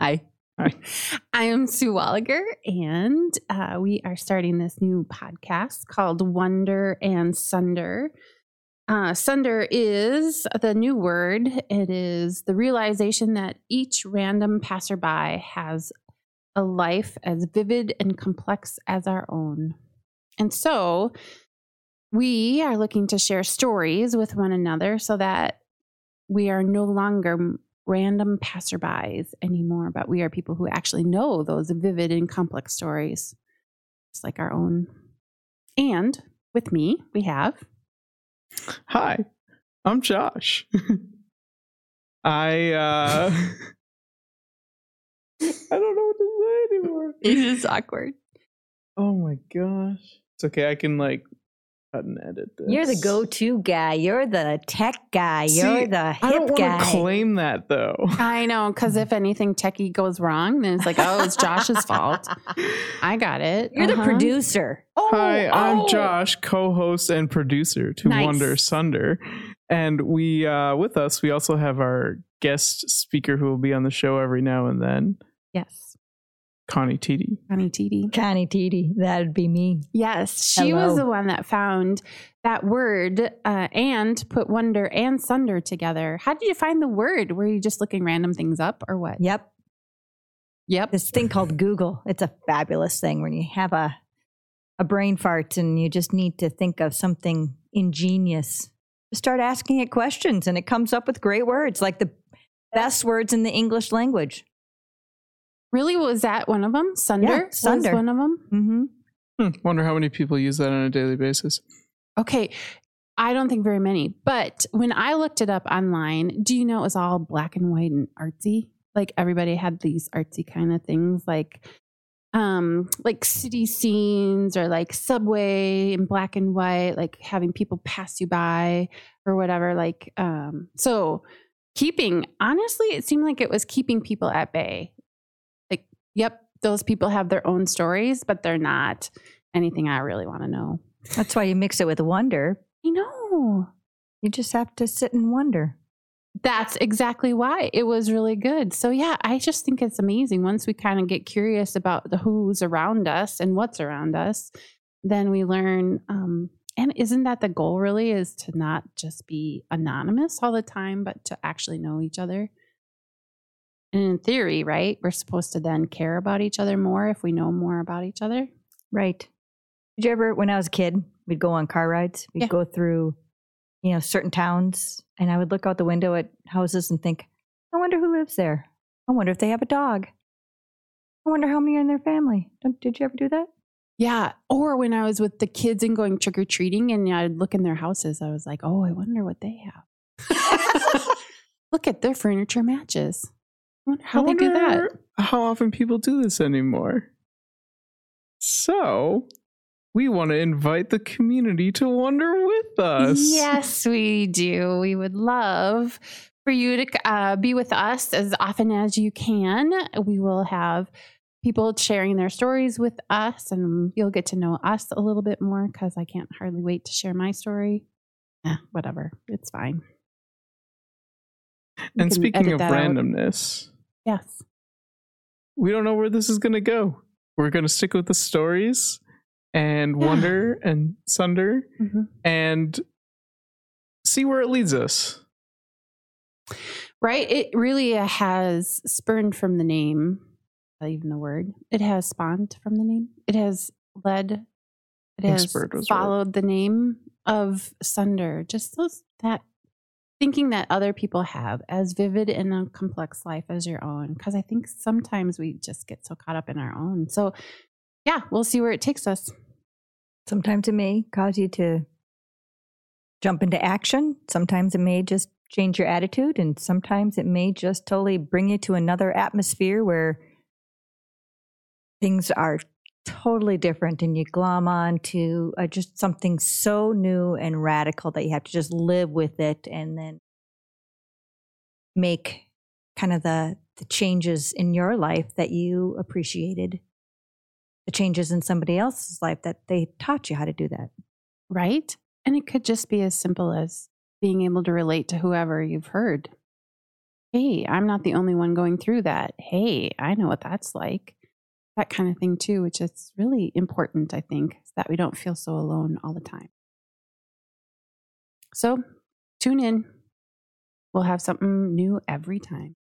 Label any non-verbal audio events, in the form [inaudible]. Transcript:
Hi. Hi. I am Sue Walliger, and uh, we are starting this new podcast called Wonder and Sonder. Uh, sonder is the new word. It is the realization that each random passerby has a life as vivid and complex as our own. And so we are looking to share stories with one another so that we are no longer random passerbys anymore, but we are people who actually know those vivid and complex stories, just like our own. And with me, we have. Hi, I'm Josh. [laughs] I uh [laughs] I don't know what to say anymore. It's just awkward. Oh my gosh. It's okay, I can like cut and edit this. You're the go-to guy. You're the tech guy. See, You're the I don't guy. want to claim that though. [laughs] I know, because if anything techie goes wrong, then it's like, oh, it's Josh's fault. [laughs] I got it. You're the Uh-huh. producer. Hi, I'm oh. Josh, co-host and producer to Nice. Wonder Sonder. And we uh with us we also have our guest speaker who will be on the show every now and then, Yes, Connie Titi. Connie TD. Connie Titi. That'd be me. Yes, she Hello. was the one that found that word uh, and put wonder and sonder together. How did you find the word? Were you just looking random things up or what? Yep. Yep. This thing called Google. It's a fabulous thing when you have a a brain fart and you just need to think of something ingenious. Just start asking it questions and it comes up with great words, like the best words in the English language. Really, was that one of them? Sonder. Was sonder. one of them. Mm-hmm. Hmm, wonder how many people use that on a daily basis. Okay. I don't think very many, but when I looked it up online, do you know it was all black and white and artsy? Like everybody had these artsy kind of things, like um like city scenes or like subway in black and white, like having people pass you by or whatever. Like um so keeping honestly, it seemed like it was keeping people at bay. Yep, those people have their own stories, but they're not anything I really want to know. That's why you mix it with wonder. I know. You just have to sit and wonder. That's exactly why it was really good. So yeah, I just think it's amazing. Once we kind of get curious about the who's around us and what's around us, then we learn. Um, and isn't that the goal? Really, is to not just be anonymous all the time, but to actually know each other. And in theory, right, we're supposed to then care about each other more if we know more about each other. Right. Did you ever, when I was a kid, we'd go on car rides. We'd Yeah. go through, you know, certain towns, and I would look out the window at houses and think, I wonder who lives there. I wonder if they have a dog. I wonder how many are in their family. Don't, did you ever do that? Yeah. Or when I was with the kids and going trick or treating and I'd look in their houses, I was like, oh, I wonder what they have. [laughs] look at their furniture matches. How they do that. How often people do this anymore? So, we want to invite the community to wonder with us. Yes, we do. We would love for you to uh, be with us as often as you can. We will have people sharing their stories with us, and you'll get to know us a little bit more because I can't hardly wait to share my story. Eh, whatever. It's fine. We And speaking of randomness, out. Yes. we don't know where this is going to go. We're going to stick with the stories and Yeah. wonder and sonder Mhm. and see where it leads us. Right? It really has spurned from the name, not even the word. It has spawned from the name. It has led, it has was right. followed the name of Sonder. Just those that thinking that other people have as vivid and a complex life as your own. Because I think sometimes we just get so caught up in our own. So, yeah, we'll see where it takes us. Sometimes it may cause you to jump into action. Sometimes it may just change your attitude. And sometimes it may just totally bring you to another atmosphere where things are totally different and you glom on to uh, just something so new and radical that you have to just live with it and then make kind of the, the changes in your life that you appreciated the changes in somebody else's life that they taught you how to do that right? And it could just be as simple as being able to relate to whoever you've heard. hey, I'm not the only one going through that. Hey, I know what that's like. That kind of thing, too, which is really important, I think, that we don't feel so alone all the time. So tune in. We'll have something new every time.